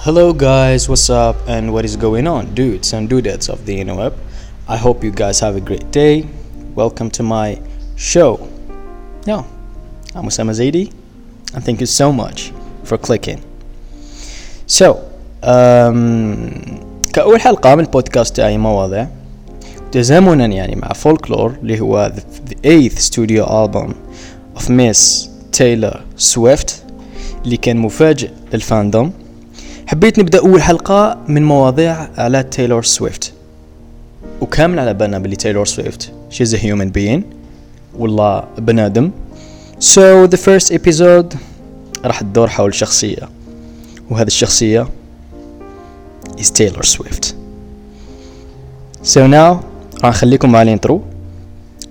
Hello guys, what's up and what is going on, dudes and dudettes of the interweb? I hope you guys have a great day. Welcome to my show. Yeah, I'm Osama Zaidi and thank you so much for clicking. So, um, كأول حلقة من البودكاست تاعي مواضيع تزامنا يعني مع فولكلور اللي هو the, the eighth studio album of Miss Taylor Swift اللي كان مفاجئ للفاندوم حبيت نبدأ أول حلقة من مواضيع على تايلور سويفت. وكامل على بالنا بلي تايلور سويفت. She's a human being. والله بنادم. So the first episode راح تدور حول شخصية. وهذه الشخصية is Taylor Swift. So now راح نخليكم مع ال intro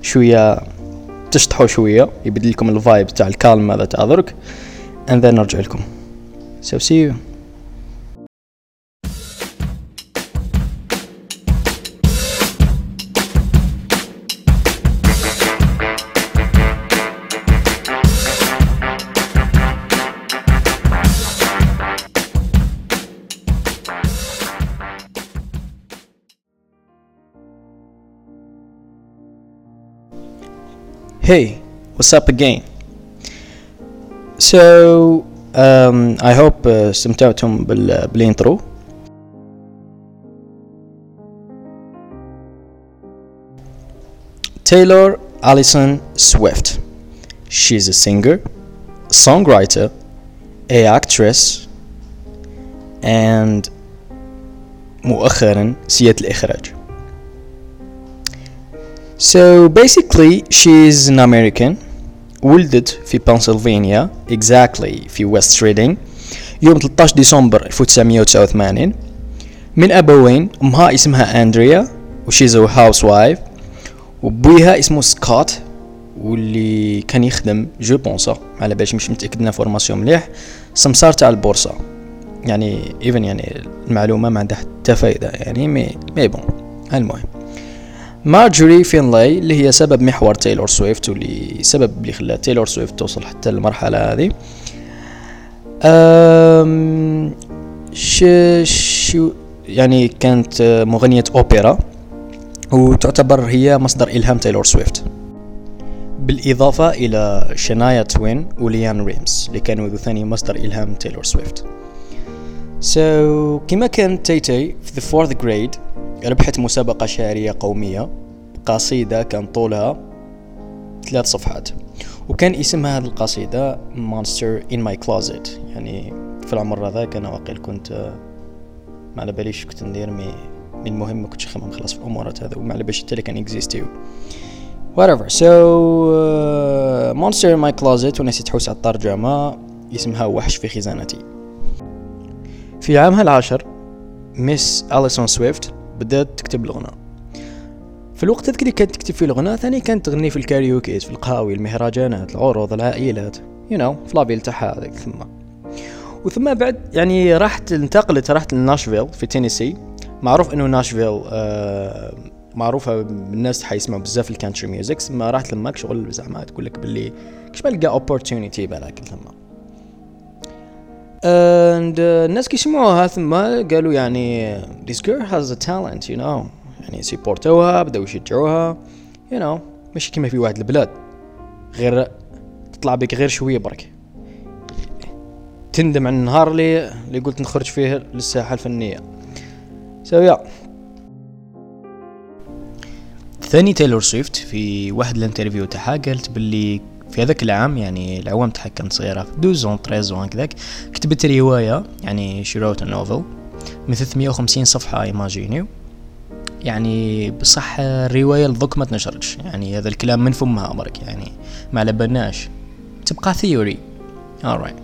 شوية تشطحوا شوية. يبدل لكم الفايب تاع الكالم هذا تاع درك and then نرجع لكم. So see you. Hey, what's up again? So, um, I hope uh, استمتعتم بال بالانترو Taylor Allison Swift. She's a singer, songwriter, a actress, and مؤخرا سيئة الإخراج. So basically she's an American ولدت في بنسلفانيا exactly في ويست ريدينج يوم 13 ديسمبر 1989 من أبوين أمها اسمها أندريا و she's housewife وبويها اسمه سكوت واللي كان يخدم je pense على بالش مش متأكد إن information مليح سمسار تاع البورصة. يعني even يعني المعلومة ما عندها حتى فايدة يعني mais mais bon المهم. مارجوري فينلاي اللي هي سبب محور تايلور سويفت واللي سبب اللي خلى تايلور سويفت توصل حتى للمرحلة هذه. شو يعني كانت مغنية أوبرا وتعتبر هي مصدر إلهام تايلور سويفت. بالإضافة إلى شنايا توين وليان ريمز اللي كانوا ثاني مصدر إلهام تايلور سويفت. So كما كان تاي تاي في the fourth grade ربحت مسابقة شعرية قومية قصيدة كان طولها ثلاث صفحات. وكان اسمها هذه القصيدة Monster in my closet. يعني في العمر هذاك أنا واقيل كنت ما على باليش كنت ندير mais من مهم ما كنتش خمم خلاص في الأمورات هذا وما على باليش حتى كان اكزيستيو whatever. So uh, Monster in my closet ونسيت حوس على الترجمة اسمها وحش في خزانتي. في عامها العاشر Miss أليسون سويفت بدأت تكتب الغناء. في الوقت اللي كانت تكتب فيه الغناء ثاني كانت تغني في ال karaokes في القهاوي المهرجانات العروض العائلات you you know في la ville تاعها هذيك ثم. وثم بعد يعني راحت انتقلت راحت لناشفيل في تينيسي. معروف إنه ناشفيل آه معروفة بالناس حيسمعوا بزاف ال country music ما راحت لماك شغل زعما تقول لك باللي كش لقى opportunity بالك ثم. And uh, الناس كي سمعوها ثم قالوا يعني this girl has a talent you know. يعني سيبورتوها بداو يشجعوها you know. ماشي كيما في واحد البلاد. غير تطلع بك غير شوية برك. تندم على النهار اللي اللي قلت نخرج فيه للساحة الفنية. so so, yeah yeah. ثاني تايلور سويفت في واحد ال interview تاعها قالت باللي في هذاك العام يعني العوام تاعها كانت صغيرة في douze ans treize ans هكذاك كتبت رواية يعني she wrote novel من 350 صفحة ايماجينيو يعني بصح الرواية لذوك ما تنشرتش. يعني هذا الكلام من فمها برك. يعني ما على بالناش. تبقى theory alright.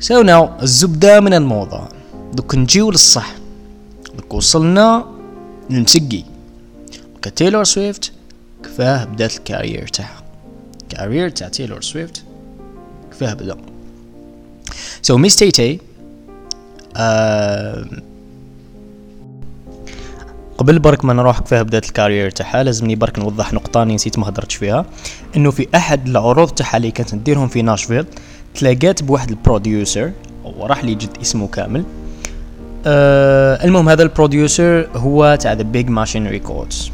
So now الزبدة من الموضوع دوك نجيو للصح. دوك وصلنا للمسقي. كتايلور سويفت كفاه بدات ال carrière تاعها. carrière تاع تايلور سويفت كفاه بدا so miss تي تي قبل برك ما نروح كيفاه بدات ال carrière تاعها لازمني برك نوضح نقطة نسيت ما هدرتش فيها. إنه في أحد العروض تاعها اللي كانت نديرهم في ناشفيل تلاقات بواحد ال producer وراح لي جد اسمه كامل. آه المهم هذا ال producer هو تاع The Big Machine Records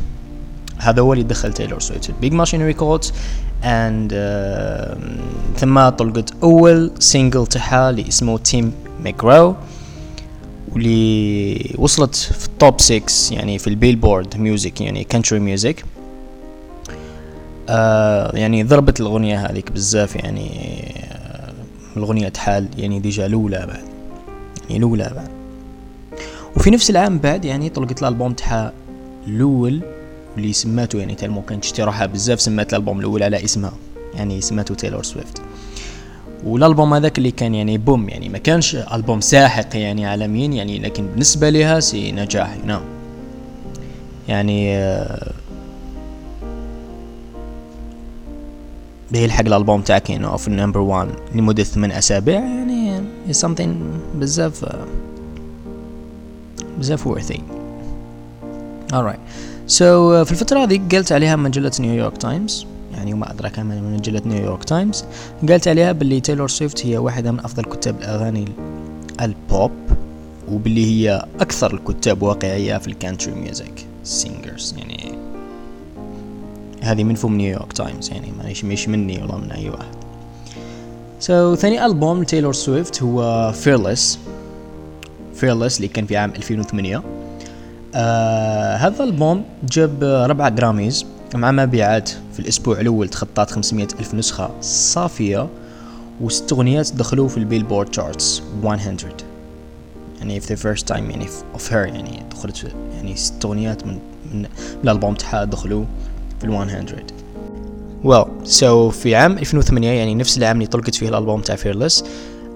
هذا هو اللي دخل تايلور سويفت Big Machine Records and ثم طلقت أول single تاعها اللي اسمه تيم ماكراو واللي وصلت في ال top 6 يعني في ال Billboard music يعني country music آه يعني ضربت الأغنية هذيك بزاف يعني آه الأغنية تحال يعني déjà الأولى بعد يعني الأولى بعد. وفي نفس العام بعد يعني طلقت الألبوم تاعها الأول واللي سماته يعني تالمو كانت تشتي روحها بزاف سمات الألبوم الأول على اسمها يعني سماته تايلور سويفت. والألبوم هذاك اللي كان يعني bon يعني ما كانش ألبوم ساحق يعني عالميا يعني لكن بالنسبة لها c'est نجاح you know. يعني آه بيلحق الألبوم تاعك يعني في ال number 1 لمدة 8 أسابيع يعني something بزاف آه، بزاف worthy. Alright so uh, في الفترة هذه قلت عليها مجلة نيويورك تايمز يعني وما أدراك من مجلة نيويورك تايمز قالت عليها باللي تايلور سويفت هي واحدة من أفضل كتاب الأغاني البوب وباللي هي أكثر الكتاب واقعية في ال country music singers يعني هذه من فم نيويورك تايمز يعني مانيش مش مني ولا من أي واحد. so so, ثاني ألبوم لتايلور سويفت هو Fearless Fearless اللي كان في عام 2008 آه هذا الألبوم جاب ربعة Grammys مع مبيعات في الأسبوع الأول تخطات 500 ألف نسخة صافية وست أغنيات دخلوا في البيلبورد charts 100 يعني في the first time يعني of her يعني دخلت يعني ست أغنيات من من, من الألبوم تاعها دخلوا في ال 100 well so في عام 2008 يعني نفس العام اللي طلقت فيه الألبوم تاع Fearless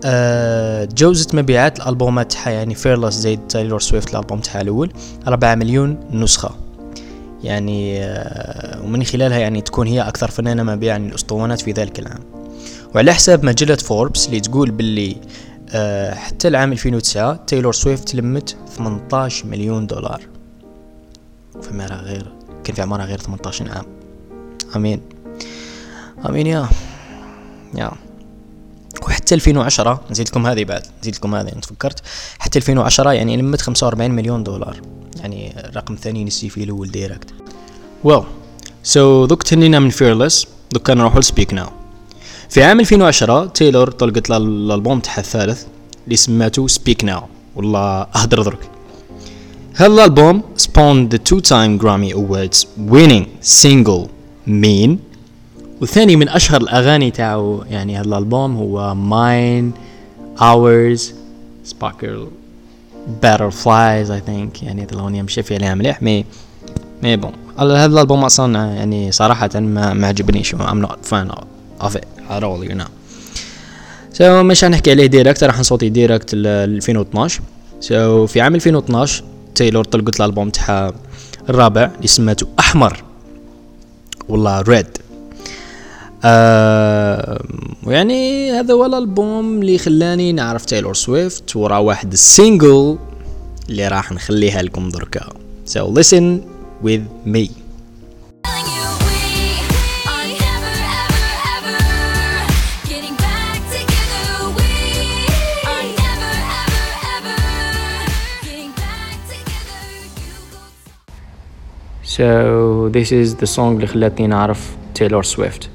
آه جوزت مبيعات الألبومات تاعها يعني Fearless زي تايلور سويفت الألبوم تاعها الأول 4 مليون نسخة. يعني آه، ومن خلالها يعني تكون هي أكثر فنانة مبيعا للأسطوانات في ذلك العام. وعلى حساب مجلة فوربس اللي تقول باللي آه، حتى العام 2009 تايلور سويفت لمت 18 مليون دولار. عمرها غير كان في عمرها غير 18 عام. I mean. I mean yeah yeah. وحتى 2010 نزيد لكم هذه بعد نزيد لكم هذه انت فكرت حتى 2010 يعني لمت 45 مليون دولار يعني الرقم الثاني نسي فيه الأول direct well so دوك تهنينا من Fearless دوك نروحو ل Speak Now في عام 2010 تايلور طلقت الالبوم تاعها الثالث اللي سماته Speak Now والله أهدر درك هذا الألبوم spawned the two-time Grammy Awards winning single mean والثاني من أشهر الأغاني تاعو يعني هذا الألبوم هو Mine, Ours, Sparks Butterflies I think يعني هذه الأغنية مشفيها عليها مليح mais mais bon هذا الألبوم أصلا يعني صراحة ما ما عجبنيش I'm not fan of it at all you know. So مش هنحكي عليه direct راح نسوتي direct ل 2012 so في عام 2012 تايلور طلقت الألبوم تاعها الرابع اللي سماته أحمر والله Red آه ويعني هذا هو الألبوم اللي خلاني نعرف تايلور سويفت ورا واحد ال single اللي راح نخليها لكم دركا so listen with me. So this is the song اللي خلتني نعرف تايلور سويفت.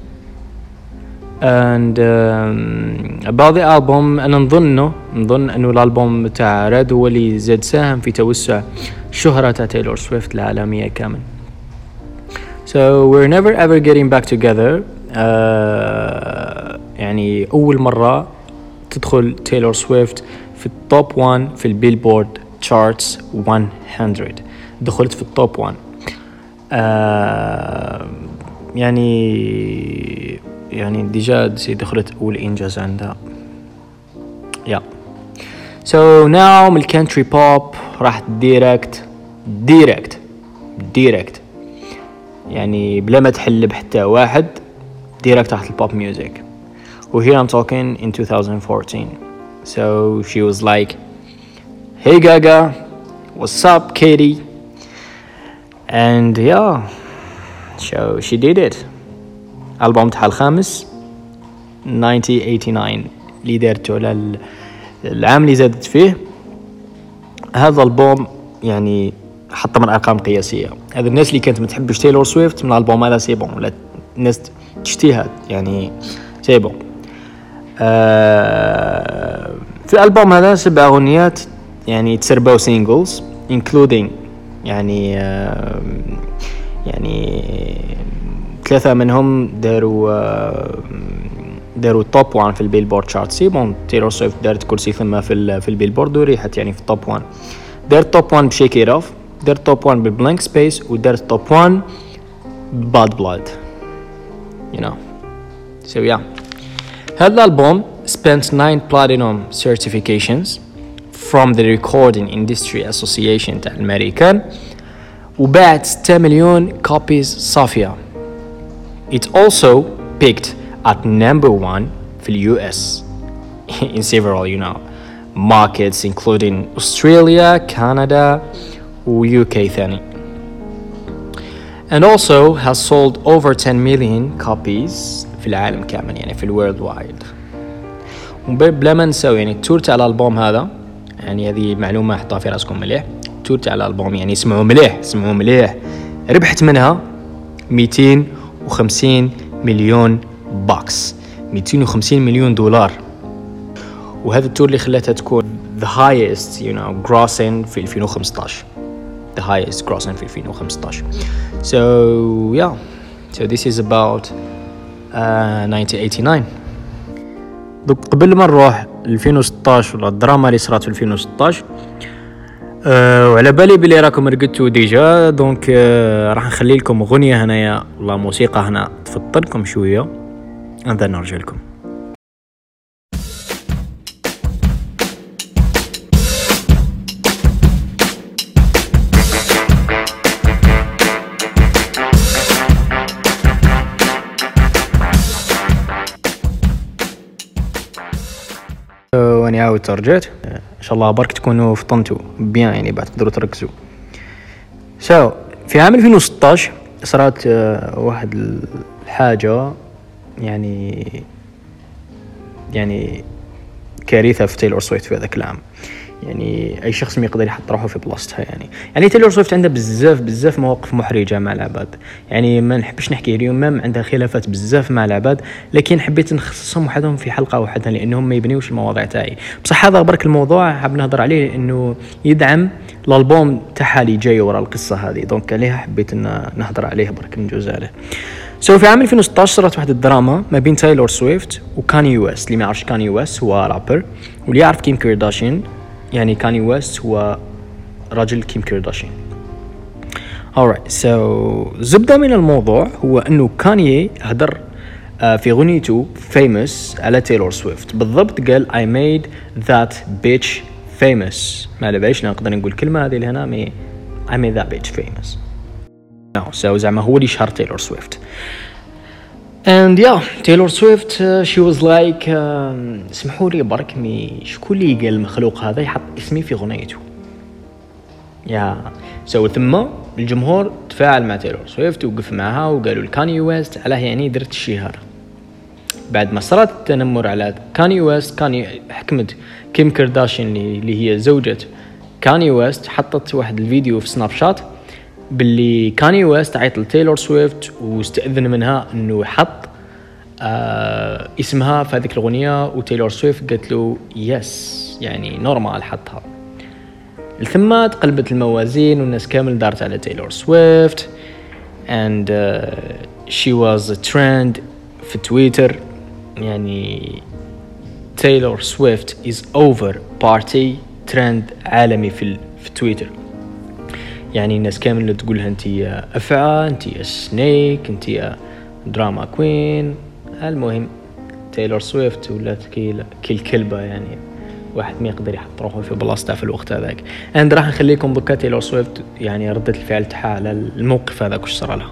Um, about the album أنا نظنه نظن أنه الألبوم تاع Red هو اللي زاد ساهم في توسع شهرة تايلور سويفت العالمية كامل. So we're never ever getting back together. Uh, يعني أول مرة تدخل تايلور سويفت في ال top 1 في البيلبورد charts 100 دخلت في ال top 1 uh, يعني يعني déjà دخلت أول إنجاز عندها. Yeah. So now من ال country pop راح direct direct direct يعني بلا ما تحلب حتى واحد direct تحت ال pop music و here I'm talking in 2014 so she was like hey Gaga what's up Katie? And yeah so she did it. الالبوم تاعها الخامس 1989 اللي دارته على العام اللي زادت فيه. هذا ألبوم يعني حط من أرقام قياسية. هذا الناس اللي كانت ما تحبش تايلور سويفت من الالبوم هذا c'est bon ولا الناس تشتيها يعني c'est bon آه في الالبوم هذا سبع أغنيات يعني تسربوا singles including يعني يعني ثلاثة منهم داروا آه داروا top 1 في البيلبورد chart c'est bon تيلور سويفت دارت كرسي ثم في في البيلبورد وريحت يعني في ال top 1 دارت top 1 ب Shake It Off دارت top 1 ب Blank Space ودارت top 1 Bad Blood. You know. So yeah. هذا الألبوم spent 9 platinum certifications from the recording industry association تاع الأمريكان وباعت 6 مليون copies صافية. It also peaked at number one في ال US in several you know markets including Australia, Canada و UK ثاني and also has sold over 10 million copies في العالم كامل يعني في ال worldwide بلا ما نساو يعني ال tour تاع الألبوم هذا يعني هذه معلومة حطها في راسكم مليح. ال tour تاع الألبوم يعني اسمعوا مليح اسمعوا مليح. ربحت منها 250 مليون bucks 250 مليون دولار. وهذا ال tour اللي خلاتها تكون the highest you know grossing في 2015 the highest grossing في 2015 so yeah. So this is about uh, 1989 دوك قبل ما نروح 2016 ولا الدراما اللي صرات في 2016 أه وعلى بالي بلي راكم رقدتوا déjà donc أه راح نخلي لكم اغنيه هنايا والله موسيقى هنا تفطنكم شوية. and نرجع لكم. واني عاود رجعت إن شاء الله برك تكونوا فطنتوا bien يعني بعد تقدروا تركزوا. so في عام 2016 صارت uh, واحد الحاجة يعني يعني كارثة في تايلور سويفت في هذاك العام. يعني أي شخص ما يقدر يحط روحه في بلاصتها يعني. يعني تيلور سويفت عندها بزاف بزاف مواقف محرجة مع العباد. يعني ما نحبش نحكي اليوم ما عندها خلافات بزاف مع العباد لكن حبيت نخصصهم وحدهم في حلقة وحدها لأنهم ما يبنيوش المواضيع تاعي. بصح هذا برك الموضوع حاب نهضر عليه انه يدعم الألبوم تاعها اللي جاي ورا القصة هذه. donc عليها حبيت نهضر عليه برك نجوز عليه. so في عام 2016 صارت واحد الدراما ما بين تايلور سويفت وكاني ويست اللي ما يعرفش كاني ويست هو رابر واللي يعرف كيم كارداشيان يعني كاني ويست هو رجل كيم كارداشيان alright so زبدة من الموضوع هو إنه كاني هدر في اغنيته famous على تايلور سويفت. بالضبط قال I made that bitch famous. ما على باليش نقدر نقول كلمة هذه اللي هنا I made that bitch famous. No so زعما هو اللي شهر تايلور سويفت. Taylor Swift uh, she was like um, اسمحوا لي برك mais شكون اللي قال المخلوق هذا يحط اسمي في غنيته yeah yeah. so ثم الجمهور تفاعل مع تايلور سويفت وقف معها وقالوا لكاني ويست علاه يعني درت الشهرة بعد ما صارت التنمر على كاني ويست كاني حكمت كيم كارداشيان اللي هي زوجة كاني ويست حطت واحد الفيديو في سناب شات باللي كاني ويست عيط لتايلور سويفت واستأذن منها إنه يحط آه اسمها في هذيك الأغنية وتايلور سويفت قالت له yes يعني normal حطها. ثم تقلبت الموازين والناس كامل دارت على تايلور سويفت and uh, she was a trend في تويتر. يعني تايلور سويفت is over party trend عالمي في في تويتر. يعني الناس كامل اللي تقولها انت أفعى انت snake انت drama queen المهم تايلور سويفت ولات كي الكلبة يعني واحد ما يقدر يحط روحه في بلاصته في الوقت هذاك اند راح نخليكم بكا تايلور سويفت يعني ردة الفعل تاعها على الموقف هذاك وش صار لها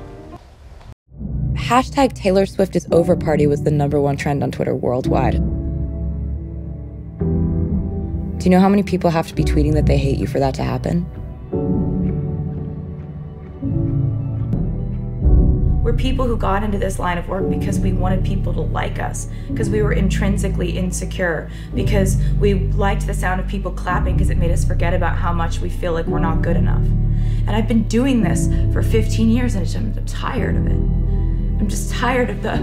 Hashtag Taylor Swift is over party was the number one trend on Twitter worldwide. Do you know how many people have to be tweeting that they hate you for that to happen? We're people who got into this line of work because we wanted people to like us, because we were intrinsically insecure, because we liked the sound of people clapping because it made us forget about how much we feel like we're not good enough. And I've been doing this for 15 years and I'm tired of it. I'm just tired of the.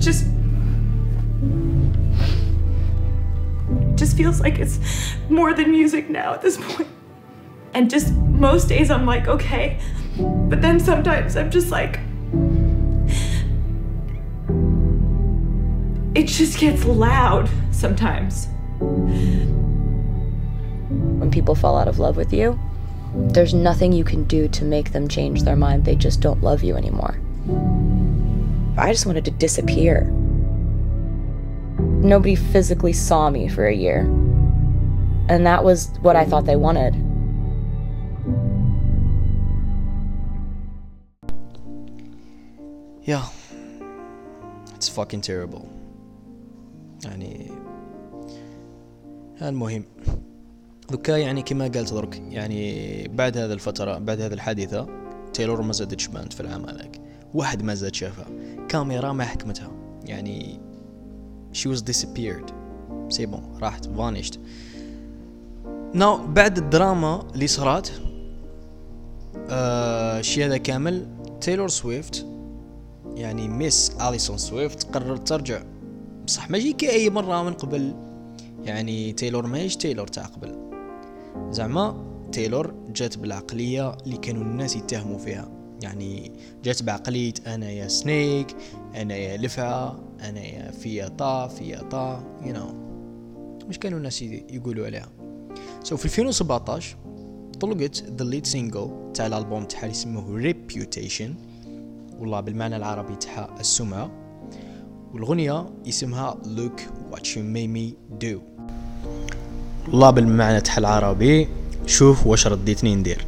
Just. Just feels like it's more than music now at this point. And just most days I'm like, okay. But then sometimes I'm just like, it just gets loud sometimes. When people fall out of love with you, there's nothing you can do to make them change their mind. They just don't love you anymore. I just wanted to disappear. Nobody physically saw me for a year. And that was what I thought they wanted. Yeah. It's fucking terrible. يعني المهم دوكا يعني كما قالت درك يعني بعد هذا الفترة بعد هذه الحادثة تايلور ما زادتش بانت في العام هذاك واحد ما زاد شافها. كاميرا ما حكمتها. يعني she was disappeared. c'est bon راحت vanished now بعد الدراما اللي صرات آه الشي هذا كامل تايلور سويفت يعني Miss أليسون سويفت قررت ترجع. بصح ماشي كأي مرة من قبل. يعني تايلور ماهيش تايلور تاع قبل. زعما تايلور جات بالعقلية اللي كانوا الناس يتهموا فيها. يعني جات بعقلية أنا يا snake أنا يا لفعة أنا يا فيا طا فيا طا you know. واش كانوا الناس يقولوا عليها. so so في 2017 طلقت the lead single تاع الألبوم تاعها اللي يسموه Reputation والله بالمعنى العربي تاعها السمعة. والغنية اسمها Look What You Made Me Do. والله بالمعنى تاع العربي شوف واش رديتني ندير.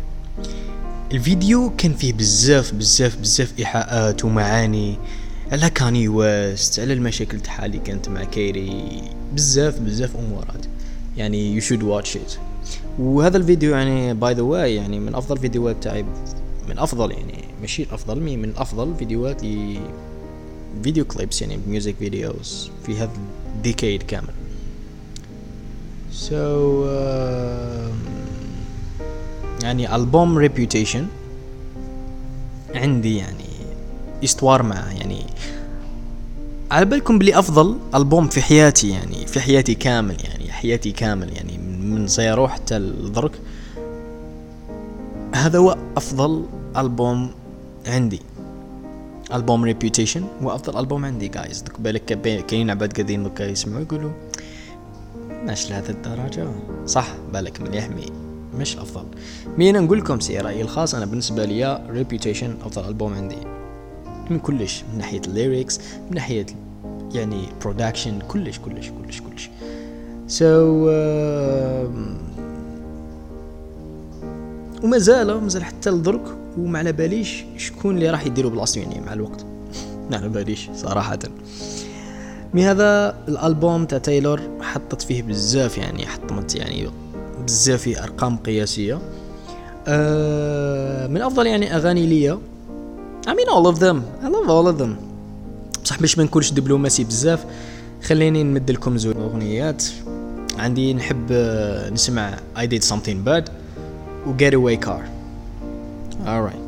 الفيديو كان فيه بزاف بزاف بزاف إيحاءات ومعاني على كاني ويست على المشاكل تاعها اللي كانت مع كيتي بزاف بزاف أمورات. يعني you should watch it وهذا الفيديو يعني by the way يعني من أفضل فيديوهات تاعي من أفضل يعني ماشي الأفضل mais من أفضل فيديوهات les video clips يعني music videos في هذا ال decade كامل. So uh, يعني ألبوم Reputation عندي يعني histoire معه يعني على بالكم بلي أفضل ألبوم في حياتي يعني في حياتي كامل يعني حياتي كامل يعني من zéro حتى لدرك هذا هو أفضل ألبوم عندي. ألبوم Reputation هو أفضل ألبوم عندي guys بالك كاين عباد قاعدين دوكا يسمعوا يقولوا ماشي لهذا الدرجة صح بالك مليح mais مش أفضل. mais أنا نقول لكم c'est رأيي الخاص؟ أنا بالنسبة لي Reputation أفضل ألبوم عندي. من كلش من ناحية ال lyrics من ناحية يعني production كلش كلش كلش كلش. so so, uh, وما زال مازال حتى لدرك وما على باليش شكون اللي راح يديروا بلاصتو يعني مع الوقت. ما على باليش صراحة. mais هذا الألبوم تاع تايلور حطت فيه بزاف يعني حطمت يعني بزاف في أرقام قياسية. أه من أفضل يعني أغاني ليا. I mean all of them. I love all of them. بصح باش ما نكونش دبلوماسي بزاف خليني نمد لكم زوج أغنيات. عندي نحب آه، نسمع I did something bad و Getaway Car. Alright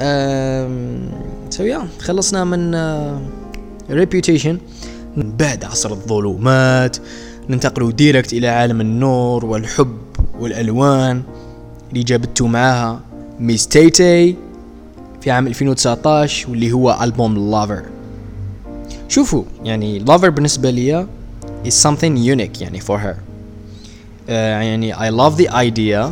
um, so yeah خلصنا من uh, Reputation. بعد عصر الظلمات ننتقل direct إلى عالم النور والحب والألوان اللي جابته معاها Miss تيتي في عام 2019 واللي هو ألبوم Lover شوفوا يعني Lover بالنسبة لي is something unique يعني for her. Uh, يعني I love the idea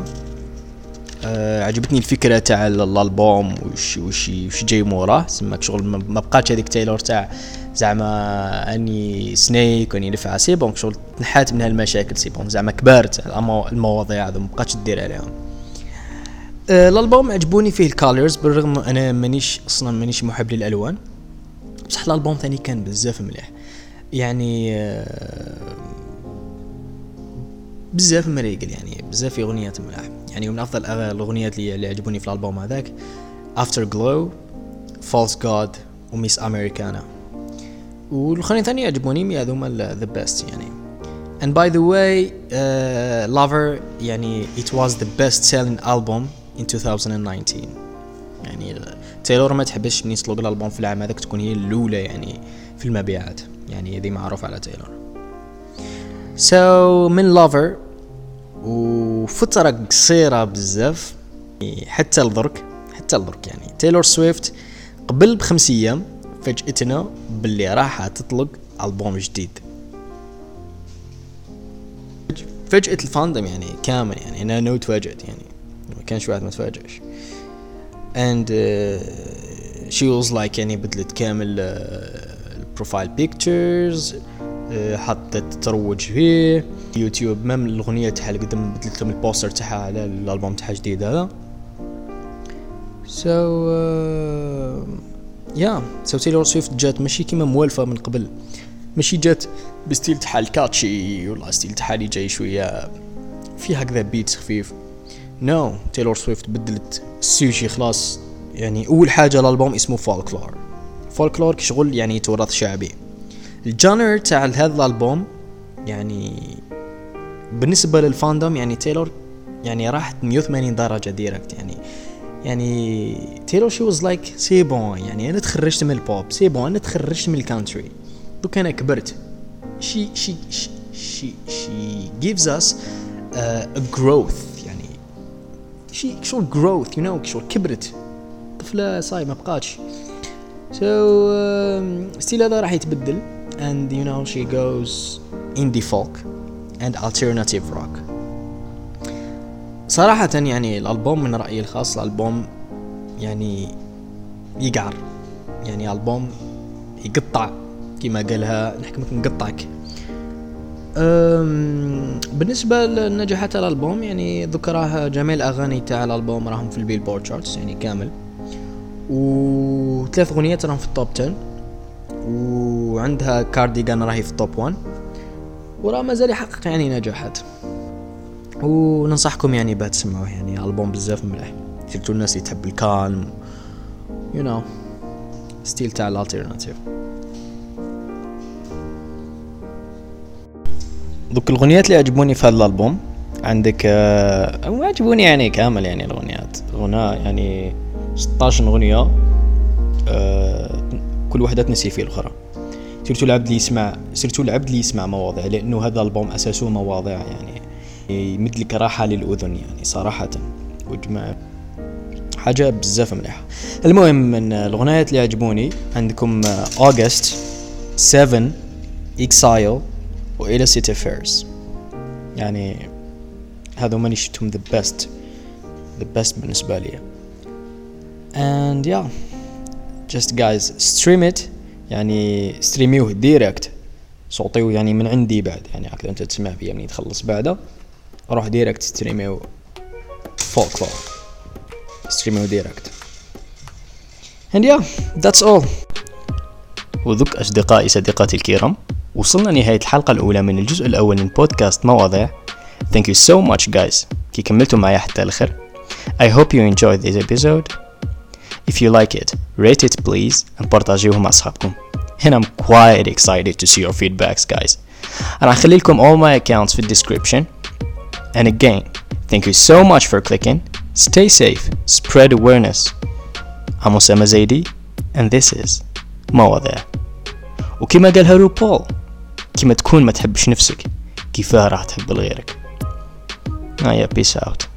uh, عجبتني الفكرة تاع الألبوم وش وش وش جاي موراه. سماك شغل ما بقاتش هذيك تايلور تاع زعما أني snake واني نفع c'est bon شغل تنحات من هالمشاكل. c'est bon زعما كبرت المواضيع هذو مبقاتش دير عليهم. أه الألبوم عجبوني فيه ال colors بالرغم أنا مانيش أصلا مانيش محب للألوان. بصح الألبوم ثاني كان بزاف مليح. يعني أه بزاف مريقل يعني بزاف أغنيات ملاح. يعني من أفضل الأغنيات اللي, اللي عجبوني في الألبوم هذاك. After Glow False God وميس امريكانا والأغنية الثانية عجبوني هذوما the best يعني. And by the way uh, Lover يعني it was the best selling album in 2019 يعني تايلور ما تحبش من يطلق الألبوم في العام هذاك تكون هي الأولى يعني في المبيعات. يعني هذه معروف على تايلور. So, من Lover وفترة قصيرة بزاف. حتى لدرك حتى لدرك يعني. تايلور سويفت قبل بخمس أيام فاجأتنا باللي راح تطلق ألبوم جديد. فجأة ال fandom يعني كامل يعني. أنا no تفاجأت يعني. ما كانش واحد ما تفاجأش. And uh, she was like يعني بدلت كامل ال profile pictures حطت تروج فيه. يوتيوب même الأغنية تاعها اللي قدام بدلت لهم ال poster تاعها على الألبوم تاعها جديد هذا. so yeah so تايلور سويفت جات ماشي كيما موالفة من قبل. ماشي جات ب style تاعها ال catchy ولا style تاعها اللي جاي شوية في هكذا beat خفيف. no تايلور سويفت بدلت السوشي خلاص. يعني أول حاجة الألبوم اسمه folklore فولكلور كشغل يعني تراث شعبي. ال genre تاع هذا الألبوم يعني بالنسبة لل fandom يعني تايلور يعني راحت 180 درجة direct يعني يعني تايلور she was like c'est bon يعني أنا تخرجت من ال pop c'est bon أنا تخرجت من ال country. donc أنا كبرت. شي شي شي شي us uh, a growth يعني شي شغل growth you know شغل كبرت. طفلة صاي ما بقاتش. Um, ستيل هذا راح يتبدل and you know she goes indie folk. And alternative rock. صراحة يعني الألبوم من رأيي الخاص الألبوم يعني يقعر. يعني ألبوم يقطع كما قالها نحكمك نقطعك بالنسبة لنجاحات الألبوم يعني ذكراه جميع الأغاني تاع الألبوم راهم في ال Billboard charts يعني كامل. وثلاث أغنيات راهم في ال top 10 وعندها كارديغان راهي في ال top 1 وراه مازال يحقق يعني نجاحات. وننصحكم يعني باه تسمعوه يعني ألبوم بزاف مليح. surtout الناس اللي تحب ال calm you know style تاع ال alternative donc الأغنيات اللي عجبوني في هذا الألبوم عندك آه عجبوني يعني كامل يعني الأغنيات. غناء يعني 16 أغنية آه كل وحدة تنسي فيه الأخرى. surtout العبد اللي يسمع surtout العبد اللي يسمع مواضيع لأنه هذا الألبوم أساسه مواضيع يعني يمد لك راحه للأذن يعني صراحة وجمع حاجة بزاف مليحة. المهم من الاغنيات اللي عجبوني عندكم august 7 exile و illicit affairs يعني هذا ماني شفتهم the best the best بالنسبة لي. And yeah just guys stream it. يعني ستريميوه direct صوتيو يعني من عندي بعد. يعني هكذا أنت تسمع فيا من تخلص بعده. روح direct ستريميو folklore ستريميو direct and yeah that's all. donc أصدقائي صديقاتي الكرام وصلنا نهاية الحلقة الأولى من الجزء الأول من بودكاست مواضيع. Thank you so much guys. كي كملتوا معي حتى الآخر I hope you enjoyed this episode. If you like it, rate it please and بارطاجيوه مع أصحابكم And I'm quite excited to see your feedbacks guys راح أخلي لكم all my accounts في الديسكريبشن And again, thank you so much for clicking Stay safe, spread awareness I'm أسامة زيدي and this is مواضيع وكما قالها روبول كما تكون ما تحبش نفسك كيفاه راح تحب لغيرك آه يا بيس اوت